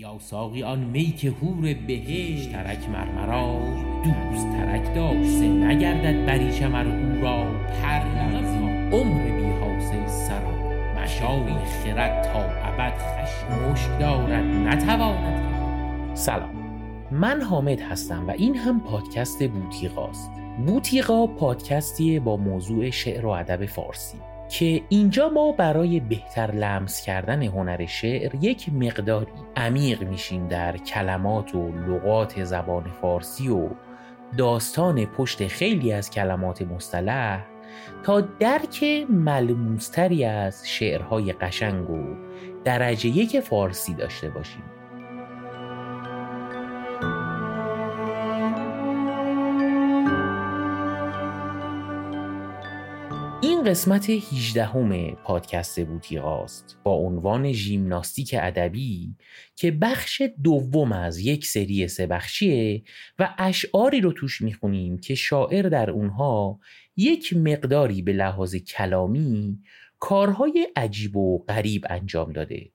یا ساقی آن می که هور بهشت ترک مرمرا دوست ترک داشت نگردد بریچ مر او را پر عمر بی حاصل سرا خرد تا ابد خشم مشک دارد نتواند سلام من حامد هستم و این هم پادکست بوتیقاست. بوتیقا پادکستیه با موضوع شعر و ادب فارسی. که اینجا ما برای بهتر لمس کردن هنر شعر یک مقداری عمیق میشیم در کلمات و لغات زبان فارسی و داستان پشت خیلی از کلمات مصطلح تا درک ملموستری از شعرهای قشنگ و درجه یک فارسی داشته باشیم. این قسمت 18 همه پادکست بوتیقاست با عنوان ژیمناستیک ادبی که بخش دوم از یک سری سه بخشیه و اشعاری رو توش می‌خونیم که شاعر در اونها یک مقداری به لحاظ کلامی کارهای عجیب و غریب انجام داده.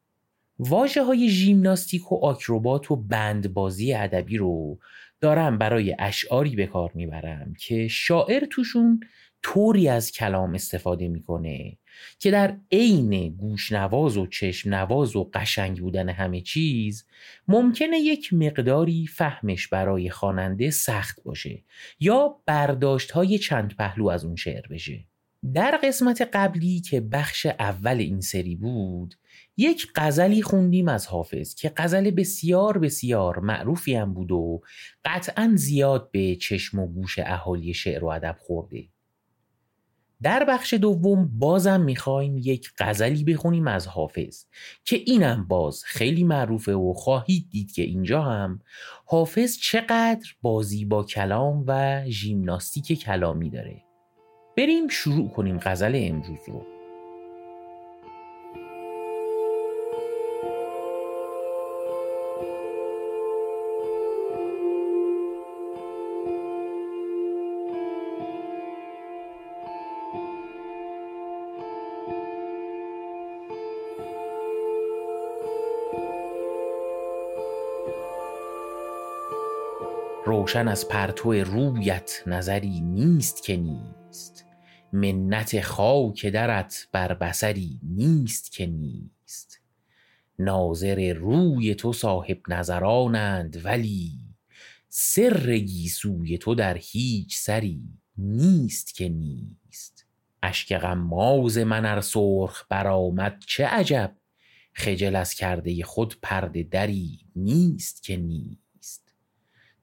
واجه های ژیمناستیک و آکروبات و بندبازی ادبی رو دارم برای اشعاری به کار می‌برم که شاعر توشون طوری از کلام استفاده می‌کنه که در عین گوشنواز و چشم نواز و قشنگ بودن همه چیز ممکنه یک مقداری فهمش برای خواننده سخت باشه یا برداشت های چند پهلو از اون شعر بشه. در قسمت قبلی که بخش اول این سری بود یک غزلی خوندیم از حافظ که غزل بسیار بسیار معروفی هم بود و قطعا زیاد به چشم و گوش اهالی شعر و ادب خورده. در بخش دوم بازم می‌خوایم یک غزلی بخونیم از حافظ که اینم باز خیلی معروفه و خواهید دید که اینجا هم حافظ چقدر بازی با کلام و ژیمناستیک کلامی داره. بریم شروع کنیم غزل امروز رو. روشن از پرتو رویت نظری نیست که نیست. منت خاک درت بر بصری نیست که نیست. ناظر روی تو صاحب نظرانند ولی سر گیسوی تو در هیچ سری نیست که نیست. اشک غماز من ار سرخ برآمد چه عجب! خجل از کرده خود پرده دری نیست که نیست.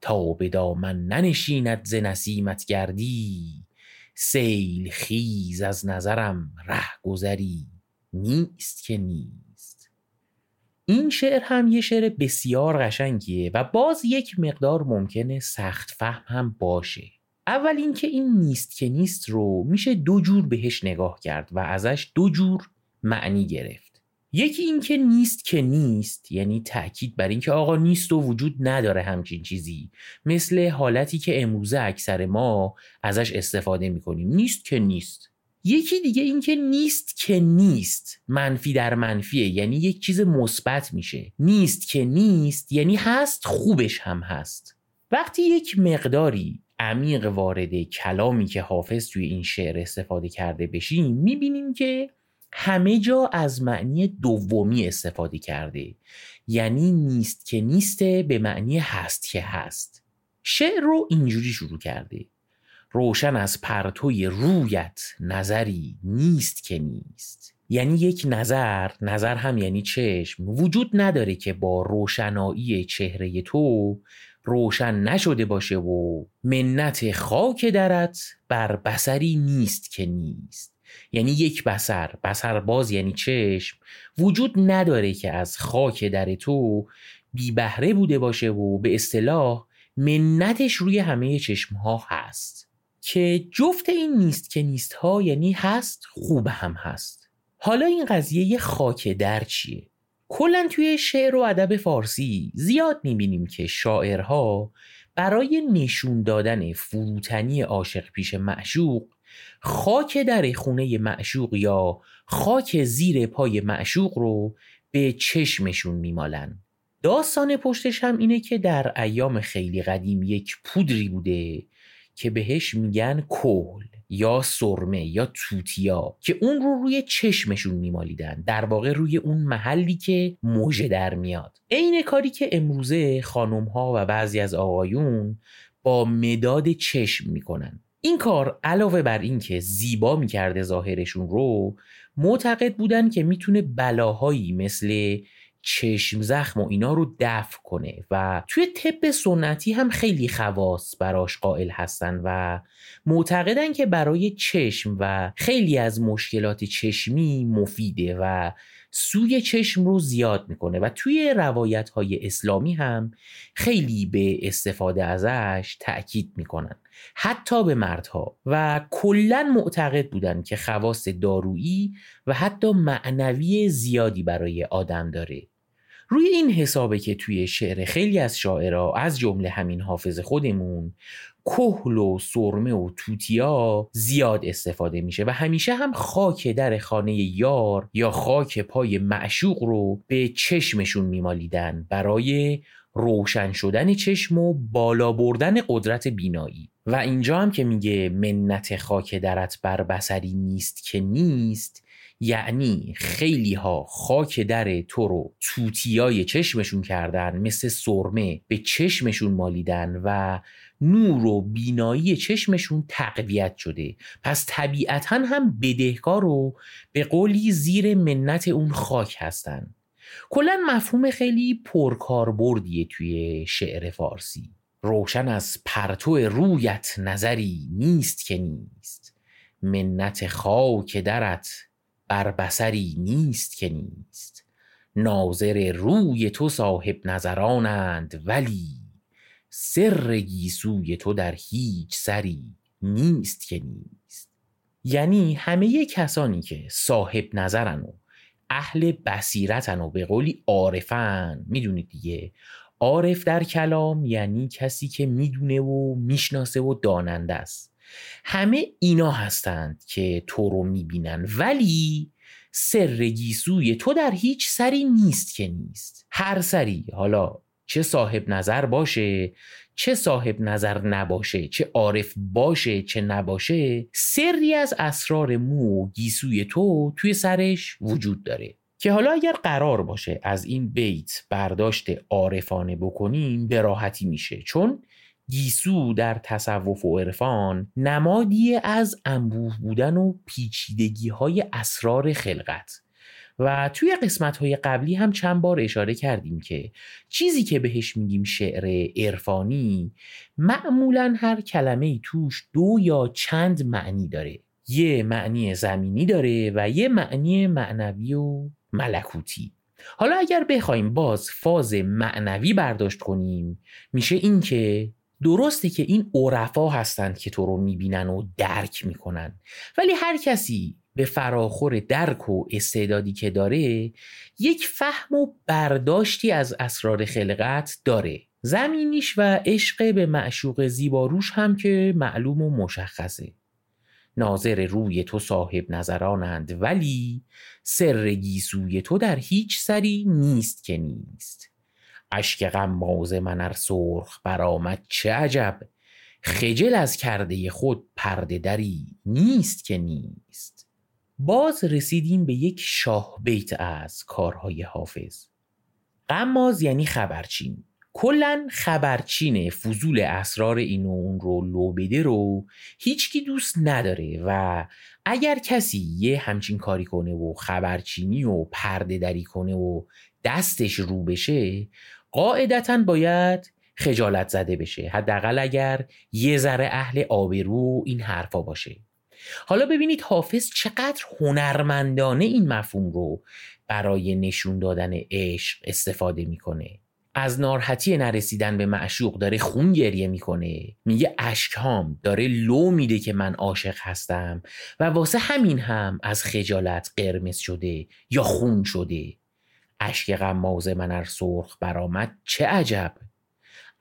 تا به دامن ننشیند ز نسیمت گردی. سیل خیز از نظرم ره گذری نیست که نیست. این شعر هم یه شعر بسیار قشنگیه و باز یک مقدار ممکنه سخت فهم هم باشه. اول اینکه این نیست که نیست رو میشه دو جور بهش نگاه کرد و ازش دو جور معنی گرفت. یکی اینکه نیست که نیست یعنی تاکید بر اینکه آقا نیست و وجود نداره همچین چیزی. مثل حالتی که امروزه اکثر ما ازش استفاده می‌کنیم. نیست که نیست. یکی دیگه اینکه نیست که نیست منفی در منفیه یعنی یک چیز مثبت میشه. نیست که نیست یعنی هست خوبش هم هست. وقتی یک مقداری عمیق وارد کلامی که حافظ توی این شعر استفاده کرده بشیم می‌بینیم که همه جا از معنی دومی استفاده کرده. یعنی نیست که نیسته به معنی هست که هست. شعر رو اینجوری شروع کرده. روشن از پرتوی رویت نظری نیست که نیست. یعنی یک نظر نظر هم یعنی چشم وجود نداره که با روشنایی چهره تو روشن نشده باشه و منت خاک درت بر بسری نیست که نیست. یعنی یک بسر بسر باز یعنی چشم. وجود نداره که از خاک در تو بی بهره بوده باشه و به اصطلاح منتش روی همه چشم ها هست. که جفت این نیست که نیست ها یعنی هست خوب هم هست. حالا این قضیه یه خاک در چیه؟ کلا توی شعر و ادب فارسی زیاد می‌بینیم که شاعرها برای نشون دادن فروتنی عاشق پیش معشوق خاک در خونه معشوق یا خاک زیر پای معشوق رو به چشمشون میمالن. داستان پشتش هم اینه که در ایام خیلی قدیم یک پودری بوده که بهش میگن کهل یا سرمه یا توتیا که اون رو روی چشمشون میمالیدن در واقع روی اون محلی که موژه در میاد. عین کاری که امروزه خانم ها و بعضی از آقایون با مداد چشم می‌کنن. این کار علاوه بر اینکه زیبا می‌کرده ظاهرشون رو معتقد بودن که می‌تونه بلاهایی مثل چشم زخم و اینا رو دفع کنه و توی طب سنتی هم خیلی خواص براش قائل هستن و معتقدن که برای چشم و خیلی از مشکلات چشمی مفیده و سوی چشم رو زیاد می‌کنه و توی روایت های اسلامی هم خیلی به استفاده ازش تأکید می‌کنن. حتی به مردها. و کلا معتقد بودن که خواص دارویی و حتی معنوی زیادی برای آدم داره. روی این حسابه که توی شعر خیلی از شاعرها از جمله همین حافظ خودمون کهل و سرمه و توتیا زیاد استفاده میشه و همیشه هم خاک در خانه یار یا خاک پای معشوق رو به چشمشون میمالیدن برای روشن شدن چشم و بالا بردن قدرت بینایی. و اینجا هم که میگه منت خاک درت بر بسری نیست که نیست یعنی خیلی ها خاک در تو رو توتیای چشمشون کردن مثل سرمه به چشمشون مالیدن و نور و بینایی چشمشون تقویت شده. پس طبیعتا هم بدهکار و به قولی زیر منت اون خاک هستن. کلا مفهوم خیلی پرکاربردیه توی شعر فارسی. روشن از پرتو رویت نظری نیست که نیست. منت خاک درت بر بسری نیست که نیست. ناظر روی تو صاحب نظرانند ولی سر گیسوی تو در هیچ سری نیست که نیست. یعنی همه کسانی که صاحب نظرن و اهل بصیرتن و به قولی عارفن. می‌دونید دیگه. عارف در کلام یعنی کسی که می‌دونه و می‌شناسه و داننده است. همه اینا هستند که تو رو می‌بینن. ولی سر گیسوی تو در هیچ سری نیست که نیست. هر سری. حالا چه صاحب نظر باشه چه صاحب نظر نباشه چه عارف باشه چه نباشه سری از اسرار مو و گیسوی تو توی سرش وجود داره. که حالا اگر قرار باشه از این بیت برداشت عارفانه بکنیم به راحتی میشه. چون گیسو در تصوف و عرفان نمادی از انبوه بودن و پیچیدگی های اسرار خلقت. و توی قسمت های قبلی هم چند بار اشاره کردیم که چیزی که بهش میگیم شعر عرفانی معمولا هر کلمه توش دو یا چند معنی داره. یه معنی زمینی داره و یه معنی معنوی و ملکوتی. حالا اگر بخوایم باز فاز معنوی برداشت کنیم میشه این که درسته که این عرفا هستند که تو رو می‌بینن و درک می‌کنن ولی هر کسی به فراخور درک و استعدادی که داره یک فهم و برداشتی از اسرار خلقت داره. زمینیش و عشق به معشوق زیباروش هم که معلوم و مشخصه. ناظر روی تو صاحب نظرانند ولی سر گیسوی تو در هیچ سری نیست که نیست. اشک غماز من ار سرخ برآمد چه عجب. خجل از کرده خود پرده دری نیست که نیست. باز رسیدیم به یک شاه بیت از کارهای حافظ. غماز یعنی خبرچین. کلا خبرچین فضول اسرار این و اون رو لو بده رو هیچکی دوست نداره و اگر کسی یه همچین کاری کنه و خبرچینی و پرده دری کنه و دستش رو بشه قاعدتا باید خجالت زده بشه. حداقل اگر یه ذره اهل آبرو این حرفا باشه. حالا ببینید حافظ چقدر هنرمندانه این مفهوم رو برای نشون دادن عشق استفاده می‌کنه. از ناراحتی نرسیدن به معشوق داره خون گریه می‌کنه. میگه اشکهام داره لو میده که من عاشق هستم و واسه همین هم از خجالت قرمز شده یا خون شده. اشک غماز من ار سرخ برآمد چه عجب!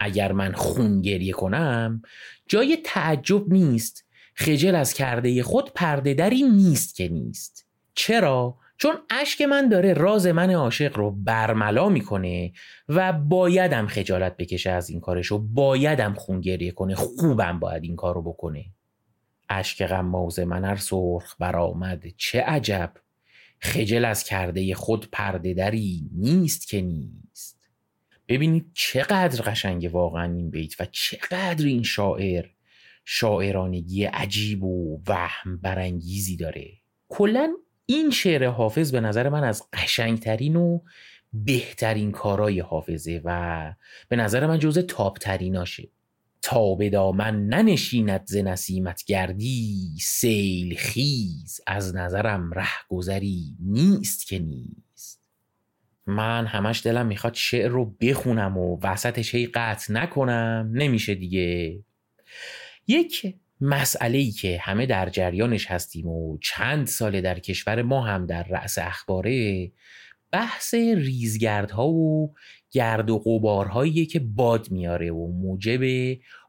اگر من خون گریه کنم جای تعجب نیست. خجل از کرده خود پرده دری نیست که نیست. چرا؟ چون اشک من داره راز من عاشق رو برملا می‌کنه و بایدم خجالت بکشه از این کارش و بایدم خون گریه کنه. خوبم باید این کار رو بکنه. اشک غماز من ار سرخ برآمد. چه عجب! خجل از کرده خود پرده دری نیست که نیست. ببینید چقدر قشنگ واقعا این بیت و چقدر این شاعر. شاعرانگی عجیب و وهم برانگیزی داره. کلا این شعر حافظ به نظر من از قشنگترین و بهترین کارای حافظه و به نظر من جزء تاپتریناشه تا به دامن ننشیند ز نسیمت گردی سیل خیز از نظرم ره گذری نیست که نیست. من همش دلم می‌خواد شعر رو بخونم و وسطش هی قطع نکنم نمیشه دیگه. یک مسئله ای که همه در جریانش هستیم و چند ساله در کشور ما هم در رأس اخباره بحث ریزگردها و گرد و غبارهایی که باد میاره و موجب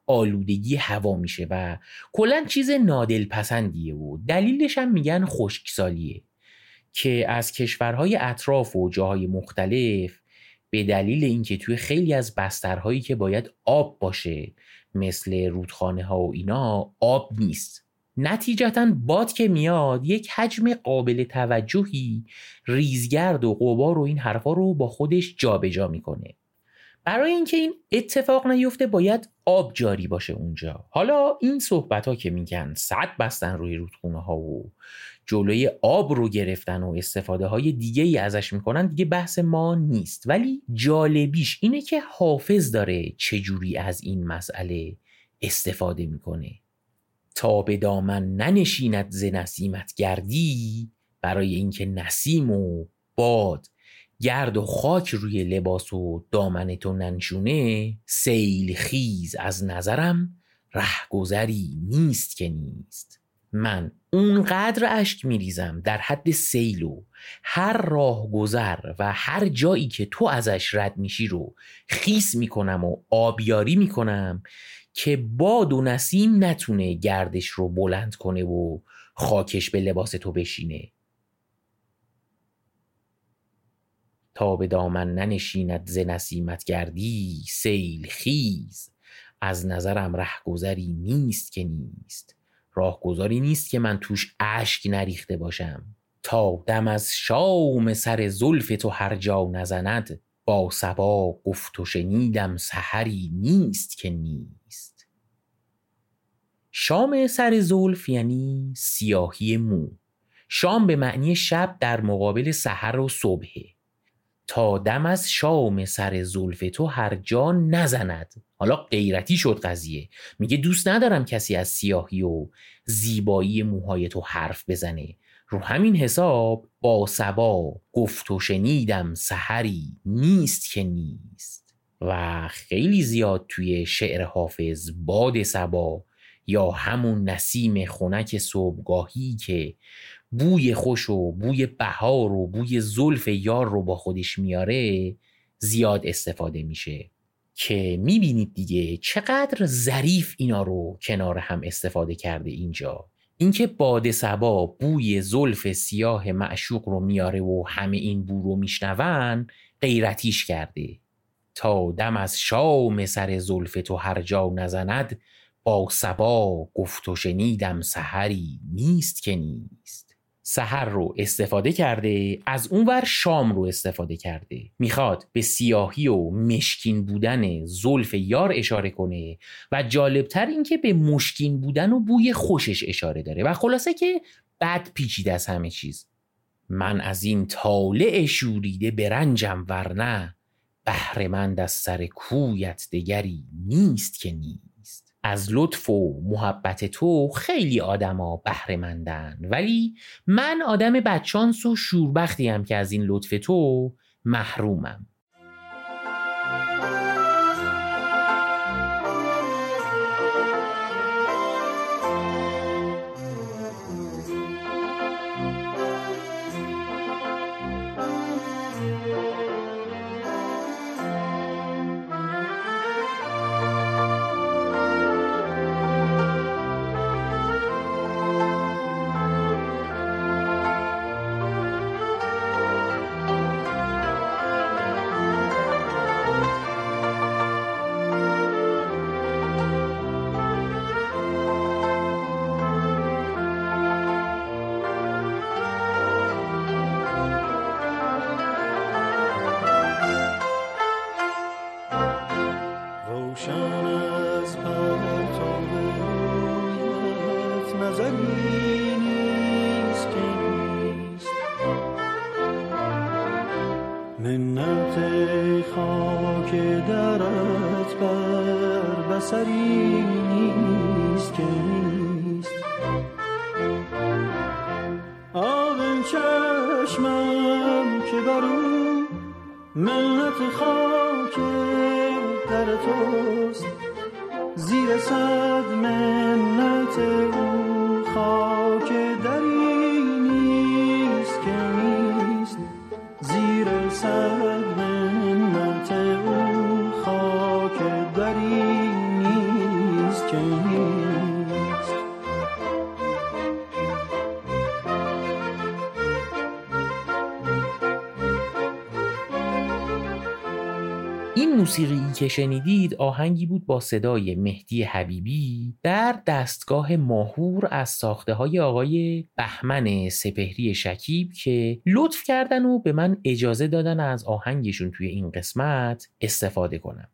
آلودگی هوا میشه و کلا چیز نادل پسندیه و دلیلش هم میگن خشکسالیه که از کشورهای اطراف و جاهای مختلف به دلیل اینکه توی خیلی از بسترهایی که باید آب باشه مثل رودخانه ها و اینا آب نیست. نتیجتا باد که میاد یک حجم قابل توجهی ریزگرد و قبار و این حرفا رو با خودش جابجا جا می‌کنه. برای اینکه این اتفاق نیفته باید آب جاری باشه اونجا. حالا این صحبت ها که میگن صد بستن روی رودخونه ها و جلوی آب رو گرفتن و استفاده های دیگه ای ازش می‌کنن دیگه بحث ما نیست. ولی جالبیش اینه که حافظ داره چجوری از این مسئله استفاده می‌کنه. تا به دامن ننشیند ز نسیمت گردی برای اینکه نسیم و باد گرد و خاک روی لباس و دامن تو ننشونه سیل خیز از نظرم رهگذری نیست که نیست. من اونقدر اشک میریزم در حد سیل و هر راه گذر و هر جایی که تو ازش رد میشی رو خیس می‌کنم و آبیاری می‌کنم که باد و نسیم نتونه گردش رو بلند کنه و خاکش به لباس تو بشینه. تا به دامن ننشیند ز نسیمت گردی سیل خیز از نظرم رهگذری نیست که نیست. راهگذاری نیست که من توش اشک نریخته باشم. تا دم از شام سر زلف تو هر جا نزند با سبا گفت و شنیدم سحری نیست که نیست. شام سر زلف یعنی سیاهی مو. شام به معنی شب در مقابل سحر و صبحه. تا دم از شام سر زلف تو هر جا نزند. حالا غیرتی شد قضیه. میگه دوست ندارم کسی از سیاهی و زیبایی موهای تو حرف بزنه. رو همین حساب با سبا گفت و شنیدم سحری نیست که نیست. و خیلی زیاد توی شعر حافظ باد سبا یا همون نسیم خنک صبحگاهی که بوی خوش و بوی بهار و بوی زلف یار رو با خودش میاره زیاد استفاده میشه. که می‌بینید دیگه چقدر ظریف اینا رو کنار هم استفاده کرده اینجا. اینکه باد سبا بوی زلف سیاه معشوق رو میاره و همه این بو رو میشنون غیرتیش کرده. تا دم از شام سر زلف تو هر جا نزند با سبا گفت و شنیدم سحری نیست که نیست. سحر رو استفاده کرده از اونور شام رو استفاده کرده. می‌خواد به سیاهی و مشکین بودن زلف یار اشاره کنه و جالبتر اینکه به مشکین بودن و بوی خوشش اشاره داره. و خلاصه که بد پیچیده از همه چیز. من از این طالع شوریده برنجم ورنه بهرهمند از سر کویت دگری نیست که نیست. از لطف و محبت تو خیلی آدما بهره مندن ولی من آدم بچانس و شوربختی هم که از این لطف تو محرومم. این موسیقی که شنیدید آهنگی بود با صدای مهدی حبیبی در دستگاه ماهور از ساخته های آقای بهمن سپهری شکیب که لطف کردن و به من اجازه دادن از آهنگشون توی این قسمت استفاده کنم.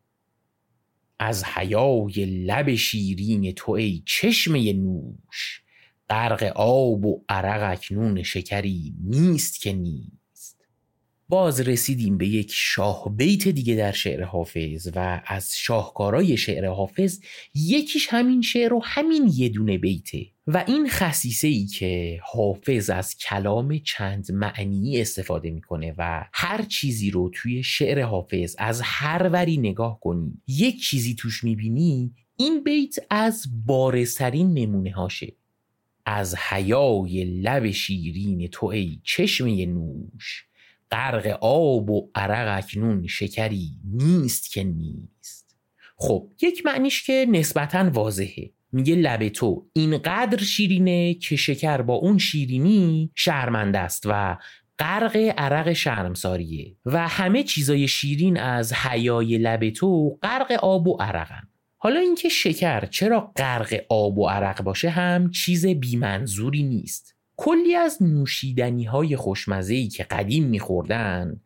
از حیای لب شیرین تو ای چشمه نوش غرق آب و عرق اکنون شکری نیست که نیست. باز رسیدیم به یک شاه بیت دیگه در شعر حافظ و از شاهکارای شعر حافظ یکیش همین شعر و همین یه دونه بیته و این خصیصه ای که حافظ از کلام چند معنی استفاده می‌کنه و هر چیزی رو توی شعر حافظ از هر وری نگاه کنی یک چیزی توش می‌بینی این بیت از بارسترین نمونه هاشه. از حیای لب شیرین تو ای چشمه نوش. غرق آب و عرق اکنون شکری نیست که نیست. خب یک معنیش که نسبتا واضحه. میگه لب تو اینقدر شیرینه که شکر با اون شیرینی شرمنده است و غرق عرق شرمساریه و همه چیزای شیرین از حیای لب تو غرق آب و عرقن. حالا اینکه شکر چرا غرق آب و عرق باشه هم چیز بیمنظوری نیست. کلی از نوشیدنی های خوشمزه که قدیم میخوردن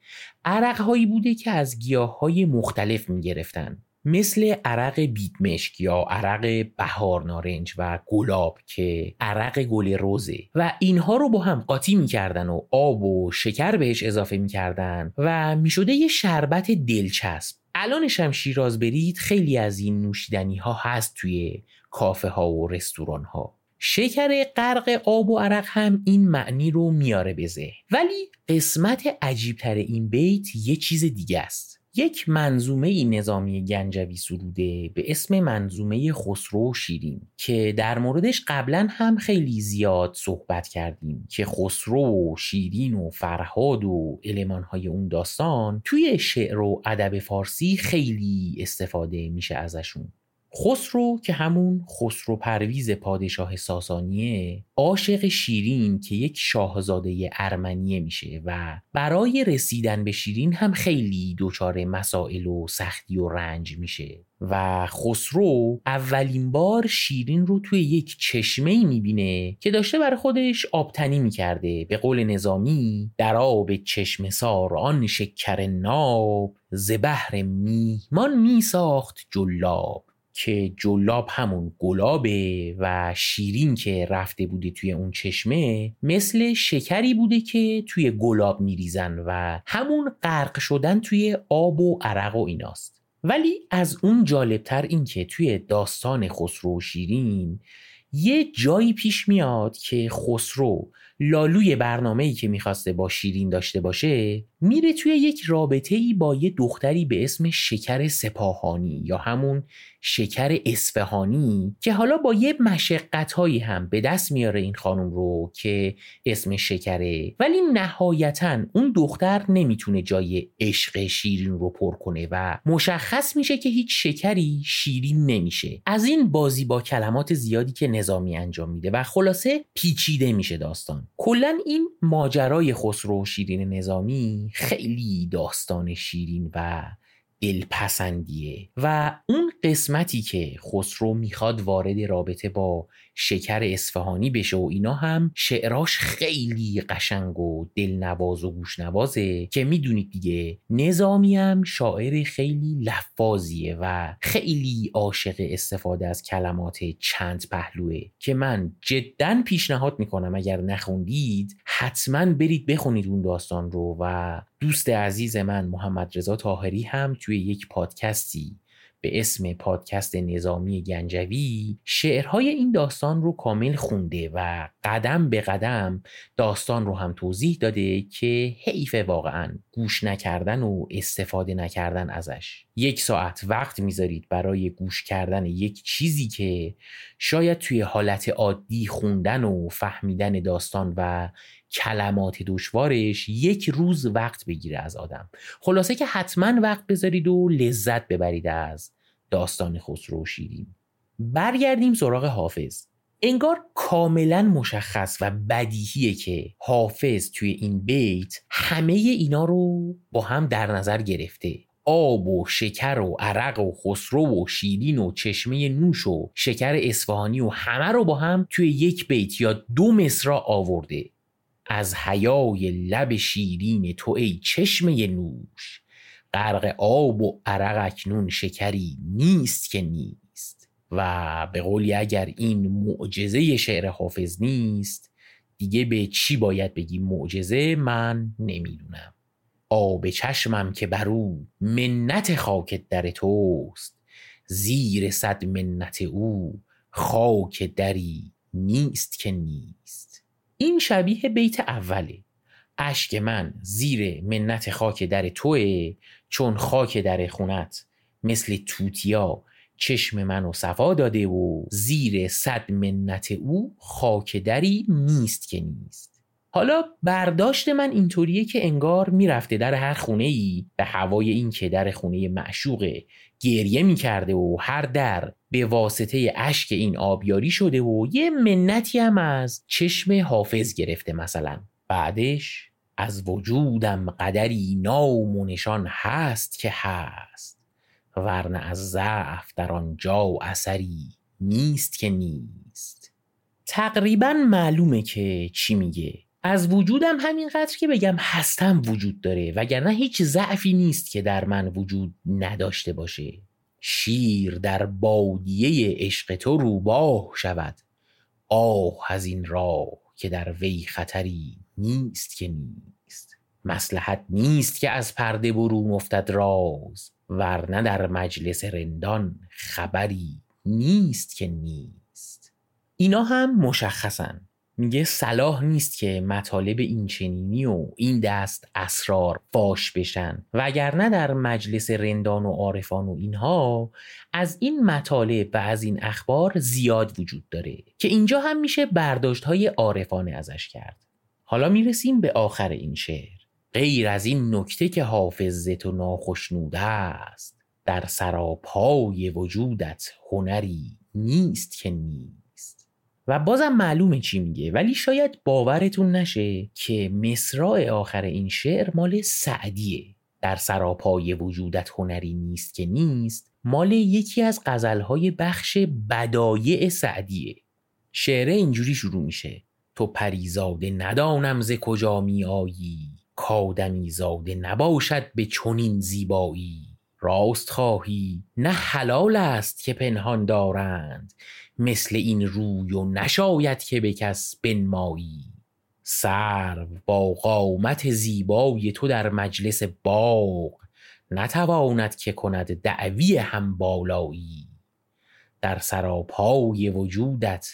عرق هایی بوده که از گیاه های مختلف می‌گرفتن. مثل عرق بیدمشک یا عرق بهار نارنج و گلاب که عرق گل روزه و اینها رو با هم قاطی می‌کردن و آب و شکر بهش اضافه می‌کردن و می‌شده یه شربت دلچسب. الانش هم شیراز برید خیلی از این نوشیدنی ها هست توی کافه ها و رستوران ها شکر غرق آب و عرق هم این معنی رو میاره بزه ولی قسمت عجیبتر این بیت یه چیز دیگه است. یک منظومه نظامی گنجوی سروده به اسم منظومه خسرو شیرین که در موردش قبلا هم خیلی زیاد صحبت کردیم که خسرو و شیرین و فرهاد و المانهای اون داستان توی شعر و ادب فارسی خیلی استفاده میشه ازشون. خسرو که همون خسرو پرویز پادشاه ساسانیه عاشق شیرین که یک شاهزاده ارمنیه میشه و برای رسیدن به شیرین هم خیلی دچار مسائل و سختی و رنج میشه. و خسرو اولین بار شیرین رو توی یک چشمه ای می‌بینه که داشته برای خودش آبتنی می‌کرده. به قول نظامی در آب چشم سار آن شکر ناب ز بحر میهمان میساخت جلاب. که جلاب همون گلابه و شیرین که رفته بوده توی اون چشمه مثل شکری بوده که توی گلاب میریزن و همون غرق شدن توی آب و عرق و ایناست. ولی از اون جالبتر این که توی داستان خسرو و شیرین یه جایی پیش میاد که خسرو لالوی برنامه‌ای که می‌خواسته با شیرین داشته باشه میره توی یک رابطه ای با یه دختری به اسم شکر سپاهانی یا همون شکر اسفهانی که حالا با یه مشقت هایی هم به دست میاره این خانم رو که اسم شکره. ولی نهایتا اون دختر نمی‌تونه جای عشق شیرین رو پر کنه و مشخص میشه که هیچ شکری شیرین نمیشه. از این بازی با کلمات زیادی که نظامی انجام میده و خلاصه پیچیده میشه داستان. کلا این ماجرای خسرو و شیرین نظامی خیلی داستان شیرین و دلپسندیه. و اون قسمتی که خسرو می‌خواد وارد رابطه با شکر اصفهانی بشه و اینا هم شعراش خیلی قشنگ و دلنواز و گوشنوازه که می‌دونید دیگه نظامی هم شاعر خیلی لفاظیه و خیلی عاشق استفاده از کلمات چند پهلوه که من جدا پیشنهاد می‌کنم اگر نخوندید حتما برید بخونید اون داستان رو و دوست عزیز من محمد رضا تاهری هم توی یک پادکستی به اسم پادکست نظامی گنجوی شعرهای این داستان رو کامل خونده و قدم به قدم داستان رو هم توضیح داده که حیف واقعا گوش نکردن و استفاده نکردن ازش. یک ساعت وقت می‌ذارید برای گوش کردن یک چیزی که شاید توی حالت عادی خوندن و فهمیدن داستان و کلمات دشوارش یک روز وقت بگیره از آدم. خلاصه که حتما وقت بذارید و لذت ببرید از داستان خسرو شیرین. برگردیم سراغ حافظ. انگار کاملا مشخص و بدیهیه که حافظ توی این بیت همه اینا رو با هم در نظر گرفته. آب و شکر و عرق و خسرو و شیرین و چشمه نوش و شکر اصفهانی و همه رو با هم توی یک بیت یا دو مصرا آورده. از حیای لب شیرین تو ای چشمه نوش. غرق آب و عرق اکنون شکری نیست که نیست. و به قولی اگر این معجزه شعر حافظ نیست دیگه به چی باید بگی معجزه من نمی‌دونم. آب چشمم که بر او منت خاک در توست زیر صد منت او خاک دری نیست که نیست. این شبیه بیت اوله. اشک من زیر منت خاک در توه چون خاک در خونت مثل توتیا چشم منو صفا داده و زیر صد منت او خاک دری نیست که نیست. حالا برداشت من اینطوریه که انگار می‌رفته در هر خونه ای به هوای این که در خونه معشوقه گریه می‌کرده و هر در به واسطه اشک این آبیاری شده و یه منتی هم از چشم حافظ گرفته مثلا. بعدش از وجودم قدری نام و نشان هست که هست ورنه از ضعف در آنجا اثری نیست که نیست. تقریبا معلومه که چی میگه. از وجودم همینقدر که بگم هستم وجود داره وگرنه هیچ ضعفی نیست که در من وجود نداشته باشه. شیر در بادیه عشق تو روباه شود. آه از این راه که در وی خطری نیست که نیست. مسلحت نیست که از پرده برون افتد راز ورنه در مجلس رندان خبری نیست که نیست. اینا هم مشخصن. میگه صلاح نیست که مطالب این چنینی و این دست اسرار فاش بشن. وگرنه در مجلس رندان و عارفان و اینها از این مطالب و از این اخبار زیاد وجود داره که اینجا هم میشه برداشت های عارفانه ازش کرد. حالا می‌رسیم به آخر این شعر. غیر از این نکته که حافظ تو ناخشنوده است در سراپای وجودت هنری نیست که نیست. و بازم معلومه چی میگه. ولی شاید باورتون نشه که مصراع آخر این شعر مال سعدیه. در سراپای وجودت هنری نیست که نیست مال یکی از غزلهای بخش بدایع سعدیه. شعر اینجوری شروع میشه. تو پریزاده ندانم ز کجا می آیی کادمی زاده نباشد به چنین زیبایی. راست خواهی نه حلال است که پنهان دارند. مثل این روی و نشاید که به کس بنمایی. سرو با قامت زیبای تو در مجلس باغ نتواند که کند دعوی هم بالایی. در سراپای وجودت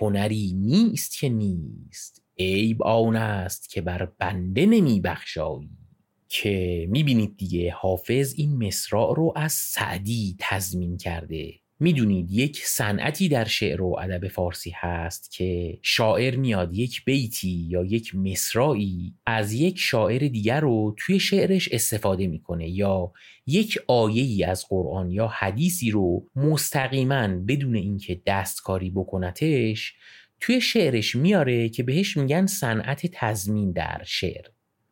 هنری نیست که نیست عیب آن است که بر بنده نمی بخشایی. که می‌بینید دیگه حافظ این مصرع رو از سعدی تضمین کرده. می‌دونید یک صنعتی در شعر و ادب فارسی هست که شاعر میاد یک بیتی یا یک مصرایی از یک شاعر دیگر رو توی شعرش استفاده می‌کنه یا یک آیه ای از قرآن یا حدیثی رو مستقیما بدون اینکه دستکاری بکنتش توی شعرش میاره که بهش میگن صنعت تضمین در شعر.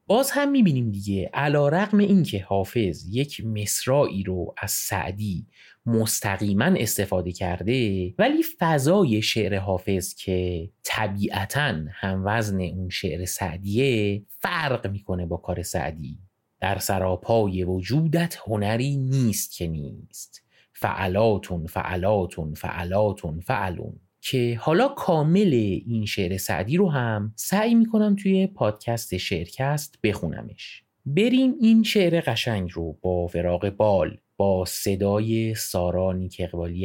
باز هم می‌بینیم دیگه علا رقم این که حافظ یک مصرایی رو از سعدی مستقیما استفاده کرده. ولی فضای شعر حافظ که طبیعتا هم وزن اون شعر سعدیه فرق می‌کنه با کار سعدی. در سراپای وجودت هنری نیست که نیست. فعلاتون فعلاتون فعلاتون فعلون. که حالا کامل این شعر سعدی رو هم سعی می‌کنم توی پادکست شعرکست بخونمش. بریم این شعر قشنگ رو با فراغ بال صدای سارا نیک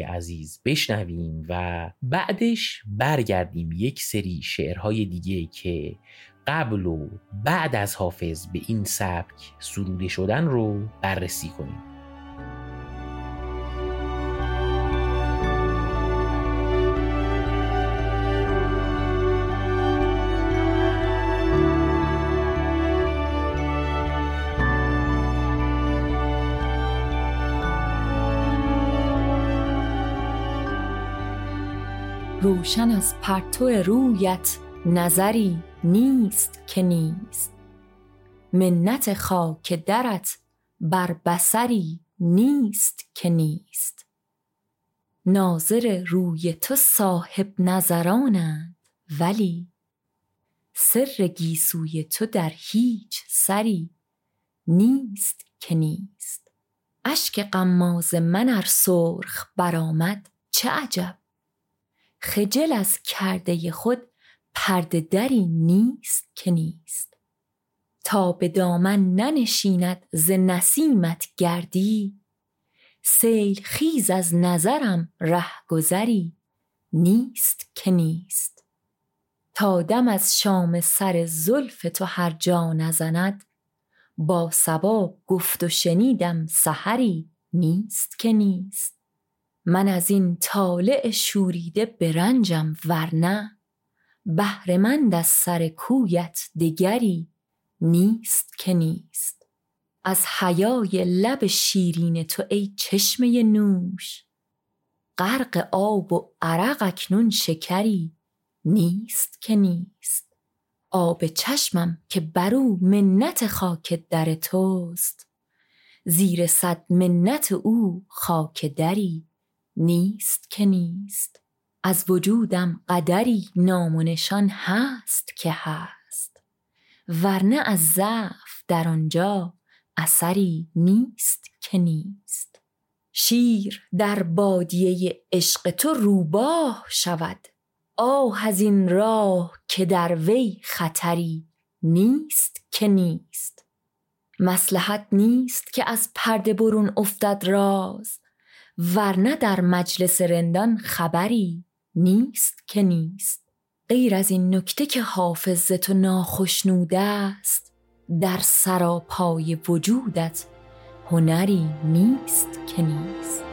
عزیز بشنویم و بعدش برگردیم یک سری شعرهای دیگه که قبل و بعد از حافظ به این سبک سروده شدن رو بررسی کنیم. روشن از پرتو رویت نظری نیست که نیست. منت خاک درت بر بسری نیست که نیست. ناظر روی تو صاحب نظرانند ولی سر گیسوی تو در هیچ سری نیست که نیست. اشک قماز من ار سرخ برآمد چه عجب! خجل از کرده خود پرده دری نیست که نیست. تا به دامن ننشیند ز نسیمت گردی سیل خیز از نظرم رهگذری نیست که نیست. تا دم از شام سر زلف تو هر جا نزند با سبا گفت و شنیدم سحری نیست که نیست. من از این طالع شوریده برنجم ورنه بهرهمند از سر کویت دگری نیست که نیست. از حیای لب شیرین تو ای چشمه نوش. غرق آب و عرق اکنون شکری نیست که نیست. آب چشمم که برو منت خاک در توست. زیر صد منت او خاک دری. نیست که نیست. از وجودم قدری نامونشان هست که هست. ورنه از ضعف در آنجا اثری نیست که نیست. شیر در بادیه عشق تو روباه شود. آه از این راه که در وی خطری نیست که نیست. مسلحت نیست که از پرده برون افتد راز. ورنه در مجلس رندان خبری نیست که نیست. غیر از این نکته که حافظ تو ناخشنوده است در سراپای وجودت هنری نیست که نیست.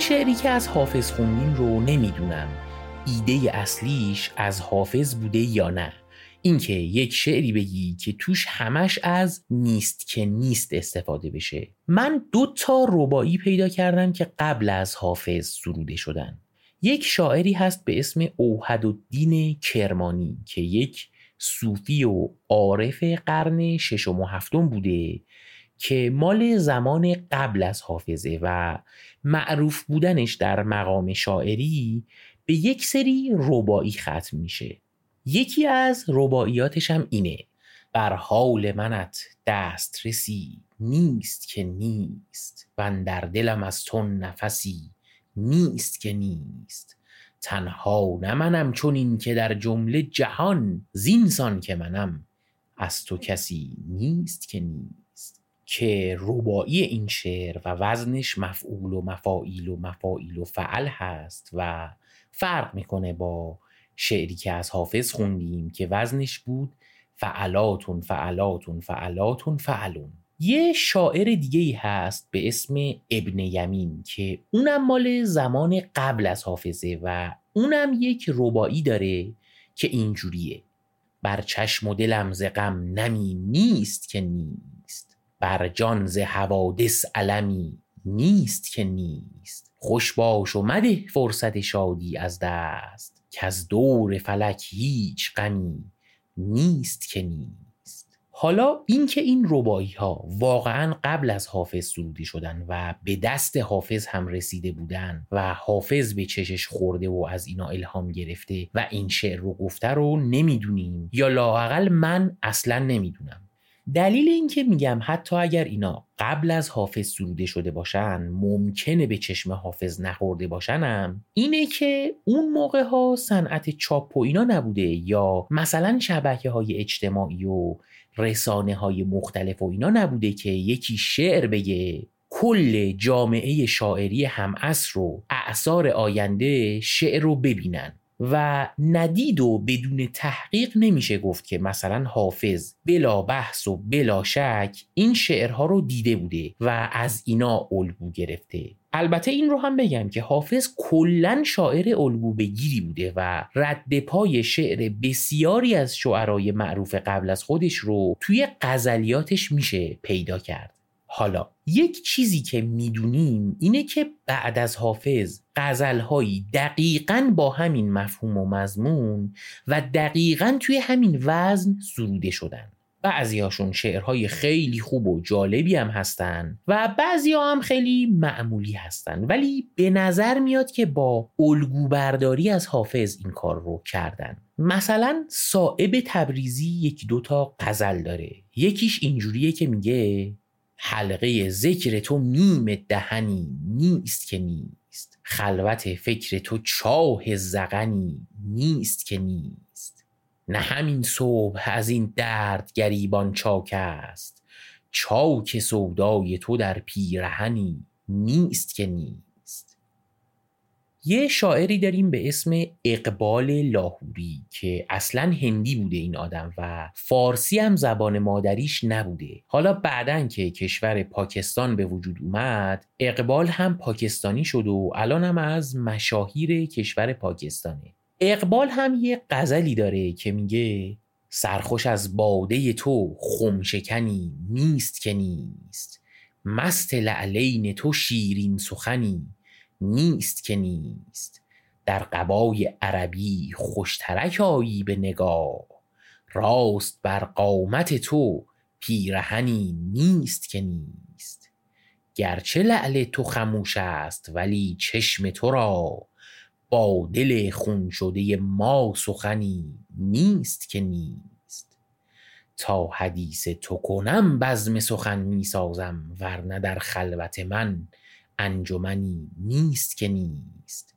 شعری که از حافظ خوندیم رو نمی‌دونم. ایده اصلیش از حافظ بوده یا نه. اینکه یک شعری بگی که توش همش از نیست که نیست استفاده بشه. من دو تا ربایی پیدا کردم که قبل از حافظ سروده شدن. یک شاعری هست به اسم اوهد الدین کرمانی که یک صوفی و عارف قرن ششم و هفتم بوده که مال زمان قبل از حافظه و معروف بودنش در مقام شاعری به یک سری ربایی ختم میشه. یکی از رباعیاتش هم اینه. بر حال منت دسترسی نیست که نیست و در دلم از تو نفسی نیست که نیست. تنها نه منم چون این که در جمله جهان زینسان که منم. از تو کسی نیست که نیست. که ربایی این شعر و وزنش مفعول و مفاعیل و مفاعیل و فعل هست و فرق می‌کنه با شعری که از حافظ خوندیم که وزنش بود فعلاتون فعلاتون فعلاتون فعلون. یه شاعر دیگه ای هست به اسم ابن یمین که اونم مال زمان قبل از حافظه و اونم یک ربایی داره که اینجوریه. بر چشم و دلم ز غم نمی نیست که نیست. بر جان ز حوادث علمی نیست که نیست. خوش باش و مده فرصت شادی از دست که از دور فلک هیچ غمی نیست که نیست. حالا اینکه این ربایی ها واقعا قبل از حافظ سروده شدن و به دست حافظ هم رسیده بودن و حافظ به چشش خورده و از اینا الهام گرفته و این شعر رو گفته رو نمی‌دونیم یا لاقل من اصلا نمی‌دونم. دلیل اینکه میگم حتی اگر اینا قبل از حافظ سروده شده باشن ممکنه به چشم حافظ نخورده باشنم اینه که اون موقع ها صنعت چاپ و اینا نبوده یا مثلا شبکه های اجتماعی و رسانه های مختلف و اینا نبوده که یکی شعر بگه کل جامعه شاعری هم رو اعثار آینده شعر رو ببینن. و ندید و بدون تحقیق نمیشه گفت که مثلا حافظ بلا بحث و بلا شک این شعرها رو دیده بوده و از اینا الگو گرفته. البته این رو هم بگم که حافظ کلا شاعر الگو بگیری بوده و رد پای شعر بسیاری از شعرهای معروف قبل از خودش رو توی غزلیاتش میشه پیدا کرد. حالا یک چیزی که می‌دونیم اینه که بعد از حافظ غزلهایی دقیقا با همین مفهوم و مضمون و دقیقا توی همین وزن سروده شدن. بعضی هاشون شعرهای خیلی خوب و جالبی هم هستن و بعضی هم خیلی معمولی هستن. ولی به نظر میاد که با الگو برداری از حافظ این کار رو کردن. مثلا صائب تبریزی یک دوتا غزل داره. یکیش اینجوریه که میگه حلقه ذکر تو میم دهنی نیست که نیست. خلوت فکر تو چاه زغنی نیست که نیست. نه همین صبح از این درد گریبان چاک است. چاک سودای تو در پیرهنی نیست که نیست. یه شاعری داریم به اسم اقبال لاهوری که اصلا هندی بوده این آدم و فارسی هم زبان مادریش نبوده. حالا بعدا که کشور پاکستان به وجود اومد اقبال هم پاکستانی شد و الان هم از مشاهیر کشور پاکستانه. اقبال هم یه غزلی داره که میگه سرخوش از باده تو خمشکنی نیست که نیست. مست لعلین تو شیرین سخنی. نیست که نیست. در قبای عربی خوشترک آیی به نگاه. راست بر قامت تو پیرهنی نیست که نیست. گرچه لعل تو خموش است ولی چشم تو را با دل خون شده ما سخنی نیست که نیست. تا حدیث تو کنم بزم سخن می سازم ورنه در خلوت من انجمنی نیست که نیست.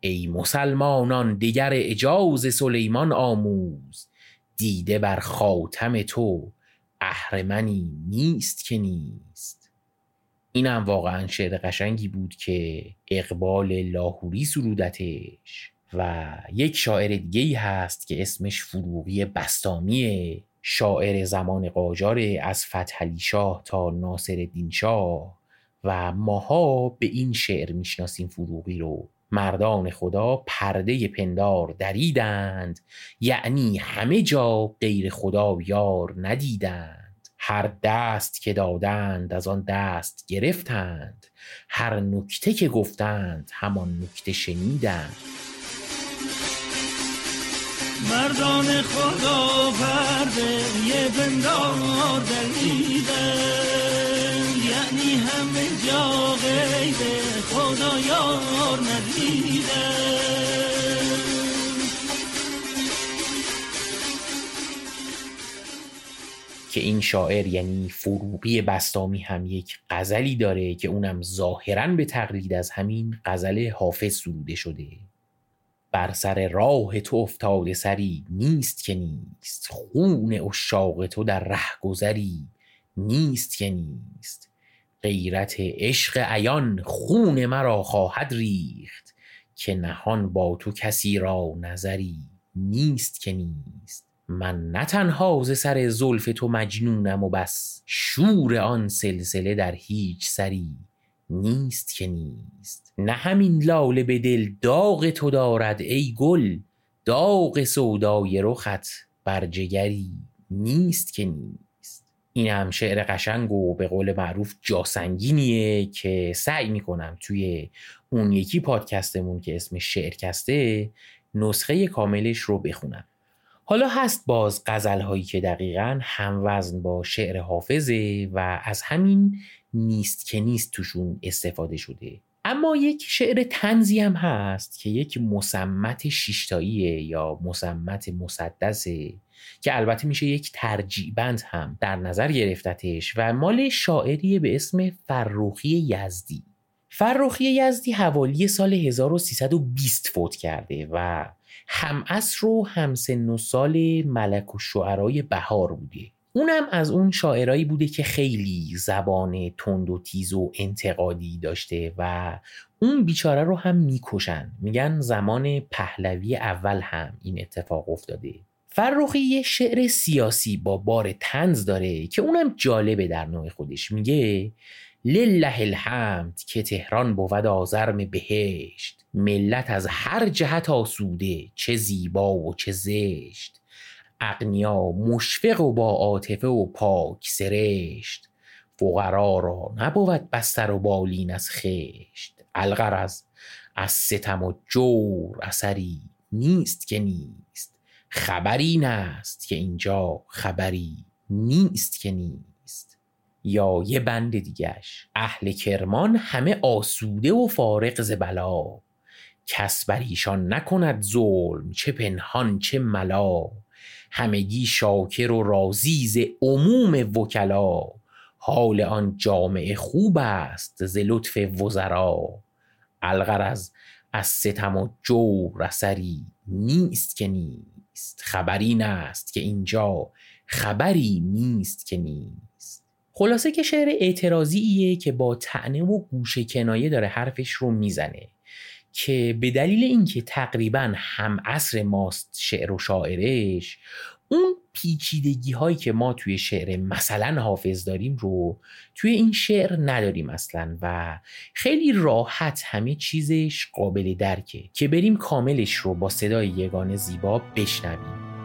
ای مسلمانان دیگر اجاز سلیمان آموز. دیده بر خاتم تو اهرمنی نیست که نیست. اینم واقعا شعر قشنگی بود که اقبال لاهوری سرودتش و یک شاعر دیگه هست که اسمش فروغی بستامیه شاعر زمان قاجار از فتحعلی شاه تا ناصر شاه. و ماها به این شعر می‌شناسیم فروغی رو. مردان خدا پرده پندار دریدند یعنی همه جا غیر خدا یار ندیدند. هر دست که دادند از آن دست گرفتند هر نکته که گفتند همان نکته شنیدند. مردان خدا پرده یه پندار دریدند. غیب خدا یار که این شاعر یعنی فروغی بستامی هم یک غزلی داره که اونم ظاهرا به تقلید از همین غزل حافظ سروده شده. بر سر راه تو افتاده سری نیست که نیست. خون اشاق تو در ره گذری نیست که نیست. غیرت عشق عیان خون مرا خواهد ریخت که نهان با تو کسی را نظری نیست که نیست. من نه تنها ز سر زلف تو مجنونم و بس شور آن سلسله در هیچ سری نیست که نیست. نه همین لاله به دل داغ تو دارد ای گل داغ سودای رخت بر جگری نیست که نیست. این هم شعر قشنگ و به قول معروف جاسنگینیه که سعی می‌کنم توی اون یکی پادکستمون که اسم شعرکسته نسخه کاملش رو بخونم. حالا هست باز غزل هایی که دقیقا هموزن با شعر حافظه و از همین نیست که نیست توشون استفاده شده. اما یک شعر تنزی هم هست که یک مسمت شیشتاییه یا مسمت مسدسه. که البته میشه یک ترجیبند هم در نظر گرفتتش و مال شاعری به اسم فروخی یزدی. فروخی یزدی حوالی سال 1320 فوت کرده و هم اصر و هم سن و سال ملک و شعرهای بهار بوده. اونم از اون شاعرایی بوده که خیلی زبان تند و تیز و انتقادی داشته و اون بیچاره رو هم می‌کشن. میگن زمان پهلوی اول هم این اتفاق افتاده. فرخی یه شعر سیاسی با بار تنز داره که اونم جالبه در نوع خودش. میگه لله الحمد که تهران بود آزرم بهشت. ملت از هر جهت آسوده چه زیبا و چه زشت. اقنیا مشفق و با عاطفه و پاک سرشت. فقرا را نبود بستر و بالین از خشت. الغرض از ستم و جور اثری نیست که نیست. خبری این است که اینجا خبری نیست که نیست. یا یه بند دیگش اهل کرمان همه آسوده و فارغ ز بلا. کس بر ایشان نکند ظلم چه پنهان چه ملا. همگی شاکر و راضی ز عموم وکلا. حال آن جامعه خوب است ز لطف وزرا. الغرض از ستم و جور اثری نیست که نیست. خبر این که اینجا خبری نیست که نیست. خلاصه که شعر اعتراضیه که با تعنه و گوشه کنایه داره حرفش رو می‌زنه که به دلیل اینکه تقریبا هم عصر ماست شعر و شاعرش اون پیچیدگی هایی که ما توی شعر مثلا حافظ داریم رو توی این شعر نداریم اصلا و خیلی راحت همه چیزش قابل درکه که بریم کاملش رو با صدای یگانه زیبا بشنویم.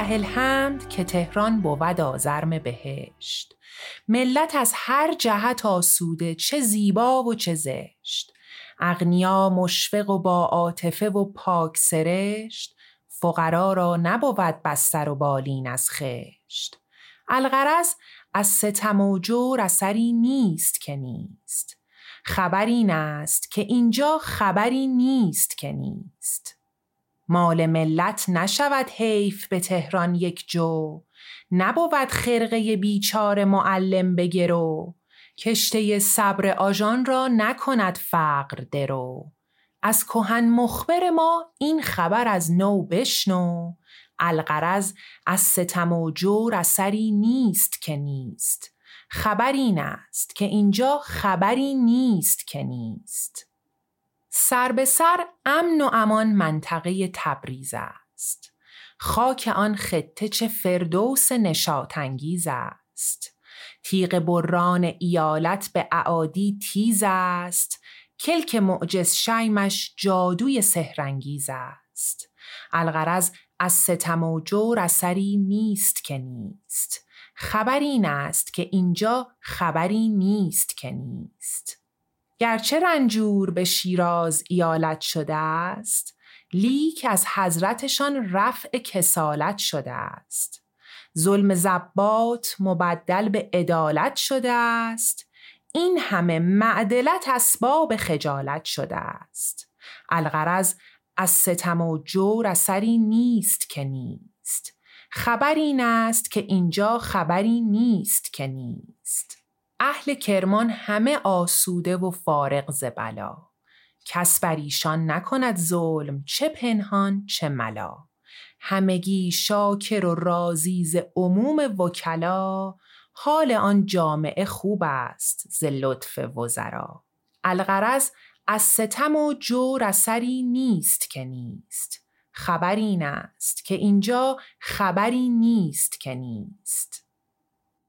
لله الحمد که تهران بود آزرم بهشت. ملت از هر جهت آسوده چه زیبا و چه زشت. اغنیا مشفق و با عاطفه و پاک سرشت. فقرا را نبود بستر و بالین از خشت. الغرض از ستم و جور اثری نیست که نیست. خبر این است که اینجا خبری نیست که نیست. مال ملت نشود حیف به تهران یک جو. نبود خرقه بیچار معلم بگرو کشته صبر آژان را نکند فقر درو. از کهن مخبر ما این خبر از نو بشنو. الغرض از ستم و جور اثری نیست که نیست. خبر این است که اینجا خبری نیست که نیست. سر به سر امن و امان منطقه تبریز است. خاک آن خطه چه فردوس نشاتانگیز است. تیغ بران ایالت به اعادی تیز است. کلک معجز شیمش جادوی سهرنگیز است. الغرض از ستم و جور اثری نیست که نیست. خبر این است که اینجا خبری نیست که نیست. گرچه رنجور به شیراز ایالت شده است لیک از حضرتشان رفع کسالت شده است. ظلم زبات مبدل به عدالت شده است. این همه معدلت اسباب خجالت شده است. الغرض از ستم و جور اثری نیست که نیست. خبر این است که اینجا خبری نیست که نیست. اهل کرمان همه آسوده و فارغ ز بلا. کس بر نکند ظلم چه پنهان چه ملا. همگی شاکر و راضی ز عموم وکلا. حال آن جامعه خوب است ز لطف وزرا. الغرض از ستم و جور اثری نیست که نیست. خبر این است که اینجا خبری نیست که نیست.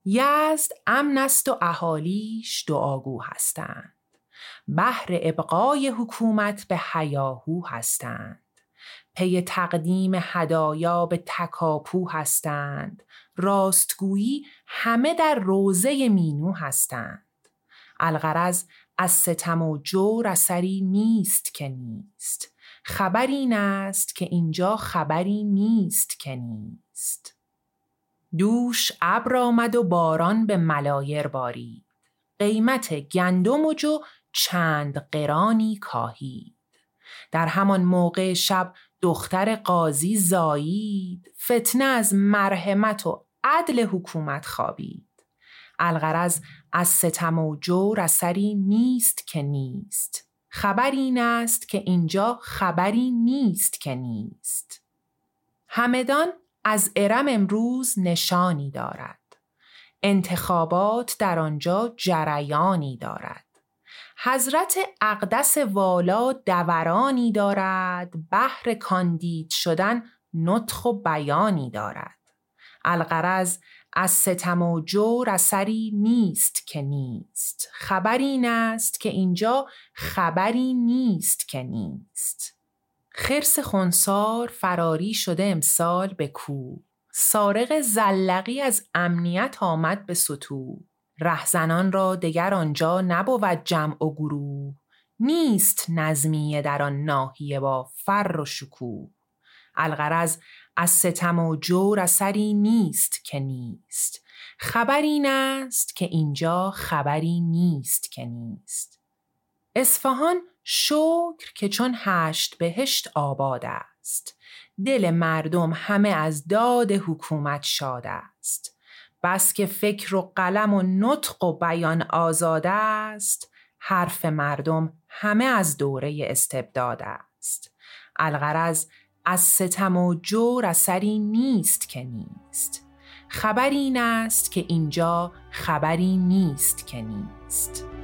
یزد امن است و اهالیش دعاگو هستند. بهر ابقای حکومت به حیاهو هستند. پی تقدیم هدایا به تکاپو هستند. راستگویی همه در روزه مینو هستند. الغرض از ستم و جور اثری نیست که نیست. خبر این است که اینجا خبری نیست که نیست. دوش ابر آمد و باران به ملایر بارید. قیمت گندم و جو چند قرانی کاهید. در همان موقع شب دختر قاضی زایید. فتنه از مرحمت و عدل حکومت خوابید. الغرض از ستم و جور اثری نیست که نیست. خبر این است که اینجا خبری نیست که نیست. همدان از ارم امروز نشانی دارد. انتخابات در آنجا جریانی دارد. حضرت اقدس والا دورانی دارد بهر کاندید شدن نطخ و بیانی دارد. الغرض از ستم و جور اثری نیست که نیست. خبر این است که اینجا خبری نیست که نیست. خرس خونسار فراری شده امسال به کو سارق زلقی از امنیت آمد به سطو رهزنان را دگر آنجا نبود جمع و گروه. نیست نظمیه در آن ناحیه با فر و شکوه. الغرض از ستم و جور اثری نیست که نیست. خبر این است که اینجا خبری نیست که نیست. اصفهان شکر که چون هشت بهشت آباد است. دل مردم همه از داد حکومت شاد است. بس که فکر و قلم و نطق و بیان آزاد است حرف مردم همه از دوره استبداد است. الغرض از ستم و جور اثری نیست که نیست. خبر این است که اینجا خبری نیست که نیست.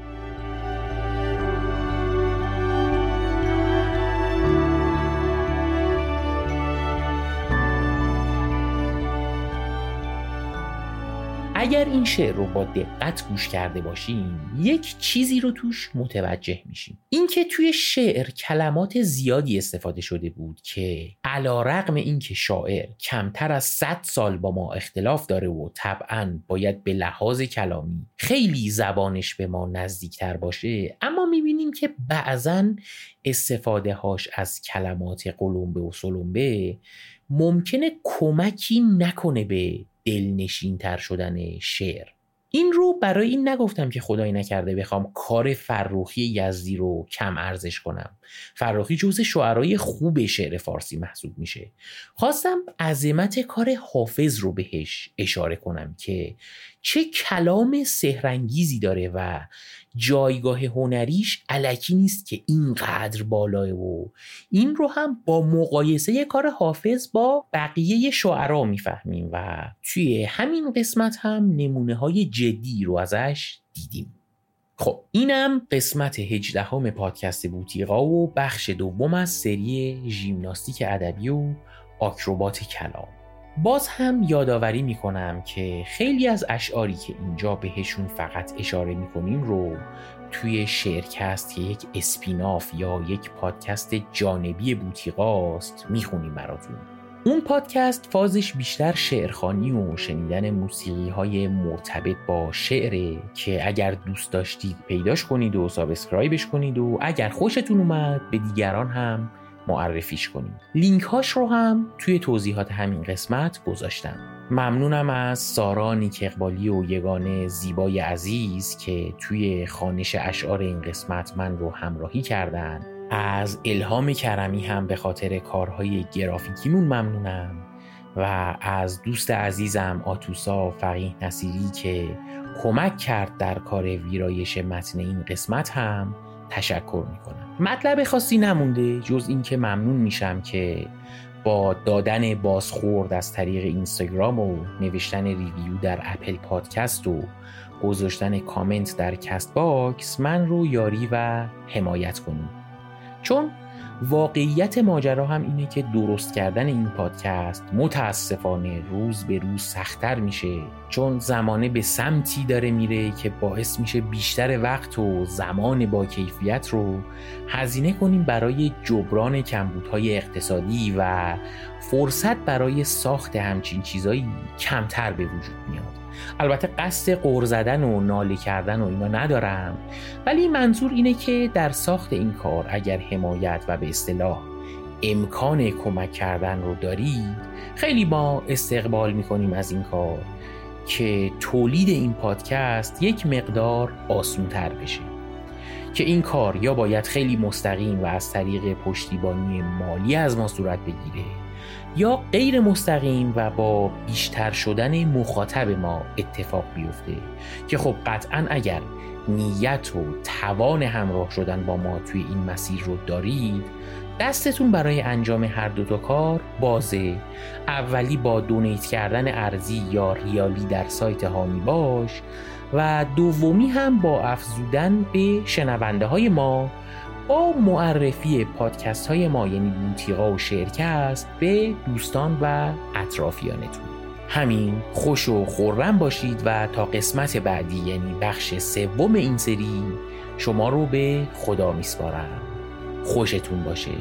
اگر این شعر رو با دقت گوش کرده باشیم یک چیزی رو توش متوجه میشیم اینکه توی شعر کلمات زیادی استفاده شده بود که علا رقم اینکه شاعر کمتر از 100 سال با ما اختلاف داره و طبعا باید به لحاظ کلامی خیلی زبانش به ما نزدیکتر باشه اما می‌بینیم که بعضا استفاده هاش از کلمات قلمبه و سلمبه ممکنه کمکی نکنه به دلنشین تر شدن شعر. این رو برای این نگفتم که خدایی نکرده بخوام کار فروخی یزدی رو کم ارزش کنم. فروخی جزء شعرهای خوب شعر فارسی محسوب میشه. خواستم عظمت کار حافظ رو بهش اشاره کنم که چه کلام سهرنگیزی داره و جایگاه هنریش علکی نیست که اینقدر بالاه و این رو هم با مقایسه کار حافظ با بقیه شعرا می‌فهمیم و توی همین قسمت هم نمونه های جدی رو ازش دیدیم. خب اینم قسمت هجدهم پادکست بوتیقا و بخش دوم از سری ژیمناستیک ادبی و آکروبات کلام. باز هم یادآوری می‌کنم که خیلی از اشعاری که اینجا بهشون فقط اشاره می‌کنیم رو توی شعرکست که یک spin-off یا یک پادکست جانبی بوتیقاست می‌خونیم براتون. اون پادکست فازش بیشتر شعرخوانی و شنیدن موسیقی های مرتبط با شعره که اگر دوست داشتید پیداش کنید و subscribe ش کنید و اگر خوشتون اومد به دیگران هم معرفیش کنید لینک هاش رو هم توی توضیحات همین قسمت گذاشتم. ممنونم از سارا نیک اقبالی و یگانه زیبای عزیز که توی خوانش اشعار این قسمت من رو همراهی کردن. از الهام کرمی هم به خاطر کارهای گرافیکیمون ممنونم و از دوست عزیزم آتوسا فقیه نصیری که کمک کرد در کار ویرایش متن این قسمت هم تشکر می‌کنم. مطلب خاصی نمونده جز اینکه ممنون میشم که با دادن بازخورد از طریق اینستاگرام و نوشتن review در اپل پادکست و گذاشتن کامنت در کست باکس من رو یاری و حمایت کنید. چون واقعیت ماجرا هم اینه که درست کردن این پادکست متاسفانه روز به روز سختتر میشه. چون زمانه به سمتی داره میره که باعث میشه بیشتر وقت و زمان با کیفیت رو هزینه کنیم برای جبران کمبودهای اقتصادی و فرصت برای ساخت همچین چیزایی کمتر به وجود میاد. البته قصد قور زدن و ناله کردن و اینا ندارم. ولی منظور اینه که در ساخت این کار اگر حمایت و به اصطلاح امکان کمک کردن رو دارید خیلی ما استقبال می‌کنیم از این کار که تولید این پادکست یک مقدار آسونتر بشه. که این کار یا باید خیلی مستقیم و از طریق پشتیبانی مالی از ما صورت بگیره. یا غیر مستقیم و با بیشتر شدن مخاطب ما اتفاق بیفته که خب قطعا اگر نیت و توان همراه شدن با ما توی این مسیر رو دارید دستتون برای انجام هر دو تا کار بازه. اولی با دونیت کردن ارزی یا ریالی در سایت هامی باش و دومی هم با افزودن به شنونده های ما با معرفی پادکست های ما یعنی بوتیقا و شرکست به دوستان و اطرافیانتون. همین خوش و خورم باشید و تا قسمت بعدی یعنی بخش سوم این سری شما رو به خدا میسپارم. خوشتون باشه.